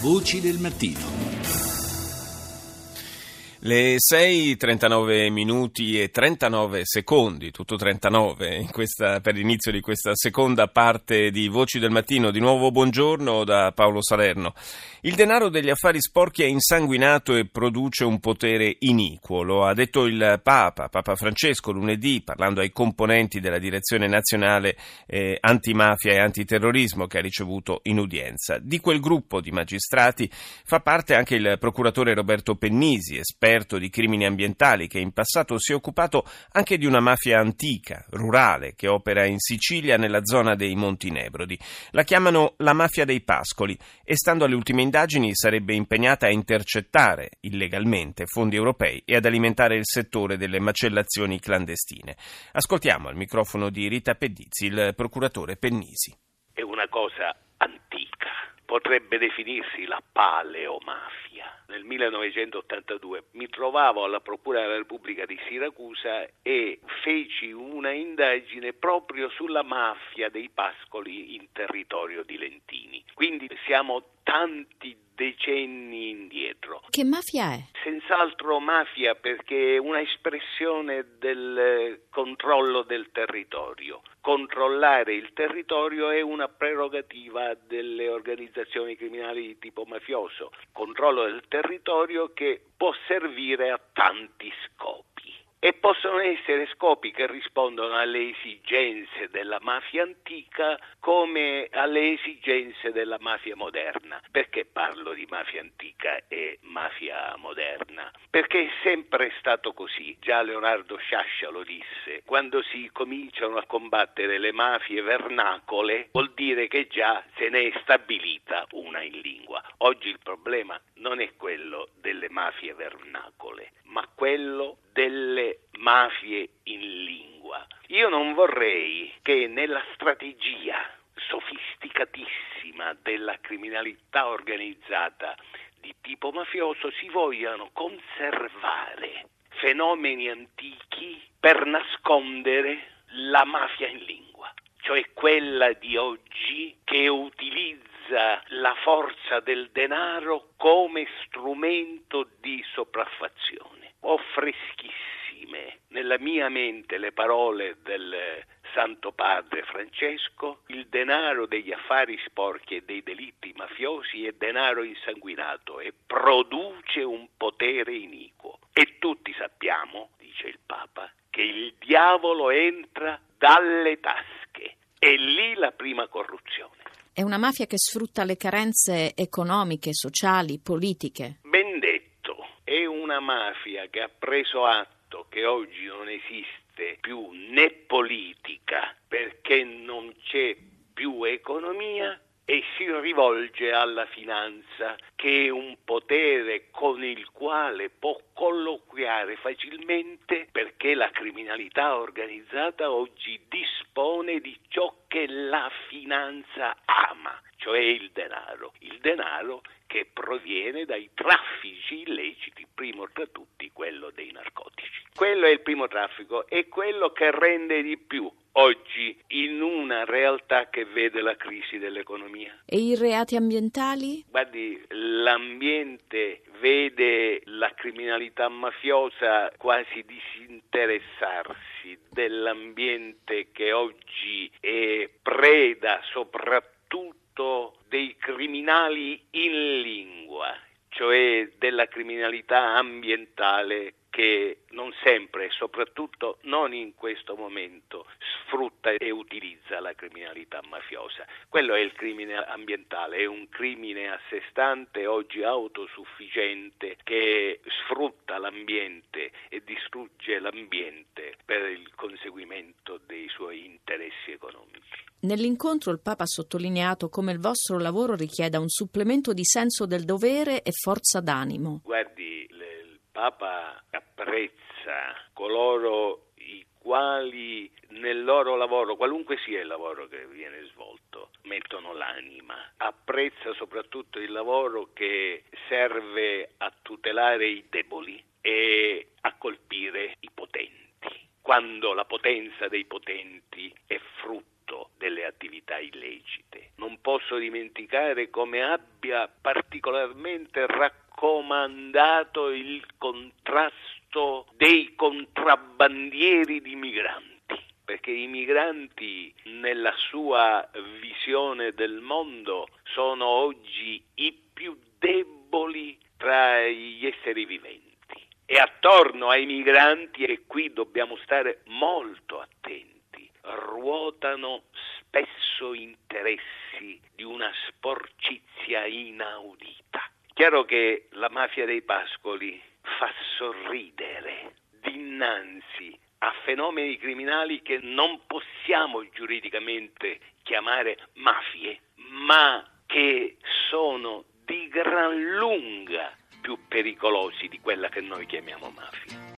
Voci del mattino. Le 6.39 minuti e 39 secondi, tutto 39 questa, per l'inizio di questa seconda parte di Voci del Mattino. Di nuovo buongiorno da Paolo Salerno. Il denaro degli affari sporchi è insanguinato e produce un potere iniquo, lo ha detto il Papa, Papa Francesco, lunedì, parlando ai componenti della direzione nazionale eh, antimafia e antiterrorismo che ha ricevuto in udienza. Di quel gruppo di magistrati fa parte anche il procuratore Roberto Pennisi, esperto esperto di crimini ambientali che in passato si è occupato anche di una mafia antica, rurale, che opera in Sicilia nella zona dei Monti Nebrodi. La chiamano la mafia dei pascoli e stando alle ultime indagini sarebbe impegnata a intercettare illegalmente fondi europei e ad alimentare il settore delle macellazioni clandestine. Ascoltiamo al microfono di Rita Pedizzi il procuratore Pennisi. È una cosa potrebbe definirsi la paleomafia nel 1982 mi trovavo alla Procura della Repubblica di Siracusa e feci una indagine proprio sulla mafia dei pascoli in territorio di Lentini. Quindi siamo tanti decenni indietro. Che mafia è? Senz'altro mafia perché è una espressione del controllo del territorio. Controllare il territorio è una prerogativa delle organizzazioni criminali di tipo mafioso. Controllo del territorio che può servire a tanti scopi e possono essere scopi che rispondono alle esigenze della mafia antica come alle esigenze della mafia moderna. Perché parlo di mafia antica e mafia moderna? Perché è sempre stato così. Già Leonardo Sciascia lo disse. Quando si cominciano a combattere le mafie vernacole vuol dire che già se ne è stabilita una in lingua. Oggi il problema non è quello delle mafie vernacole, ma quello delle mafie in lingua. Io non vorrei che nella strategia sofisticatissima della criminalità organizzata di tipo mafioso si vogliano conservare fenomeni antichi per nascondere la mafia in lingua, cioè quella di oggi che utilizza la forza del denaro come strumento di sopraffazione ho freschissime nella mia mente le parole del Santo Padre Francesco, il denaro degli affari sporchi e dei delitti mafiosi è denaro insanguinato e produce un potere iniquo. E tutti sappiamo, dice il Papa, che il diavolo entra dalle tasche. È lì la prima corruzione. È una mafia che sfrutta le carenze economiche, sociali, politiche una mafia che ha preso atto che oggi non esiste più né politica perché non c'è più economia e si rivolge alla finanza, che è un potere con il quale può colloquiare facilmente perché la criminalità organizzata oggi dispone di ciò che la finanza ama, cioè il denaro. Il denaro che proviene dai traffici illeciti, primo tra tutti quello dei narcotici. Quello è il primo traffico e quello che rende di più oggi in una realtà che vede la crisi dell'economia. E i reati ambientali? Guardi, l'ambiente vede la criminalità mafiosa quasi disinteressarsi dell'ambiente che oggi è preda soprattutto dei criminali in lingua, cioè della criminalità ambientale che non sempre e soprattutto non in questo momento sfrutta e utilizza la criminalità mafiosa. Quello è il crimine ambientale, è un crimine a sé stante, oggi autosufficiente, che sfrutta l'ambiente e distrugge l'ambiente per il conseguimento dei suoi interessi economici. Nell'incontro il Papa ha sottolineato come il vostro lavoro richieda un supplemento di senso del dovere e forza d'animo. Guardi, il Papa soprattutto il lavoro che serve a tutelare i deboli e a colpire i potenti. Quando la potenza dei potenti è frutto delle attività illecite. Non posso dimenticare come abbia particolarmente raccomandato il contrasto dei contrabbandieri di migranti perché i migranti nella sua visione del mondo sono oggi i più deboli tra gli esseri viventi. E attorno ai migranti, e qui dobbiamo stare molto attenti, ruotano spesso interessi di una sporcizia inaudita. Chiaro che la mafia dei pascoli fa sorridere dinanzi a fenomeni criminali che non possiamo giuridicamente chiamare mafie, ma che sono di gran lunga più pericolosi di quella che noi chiamiamo mafia.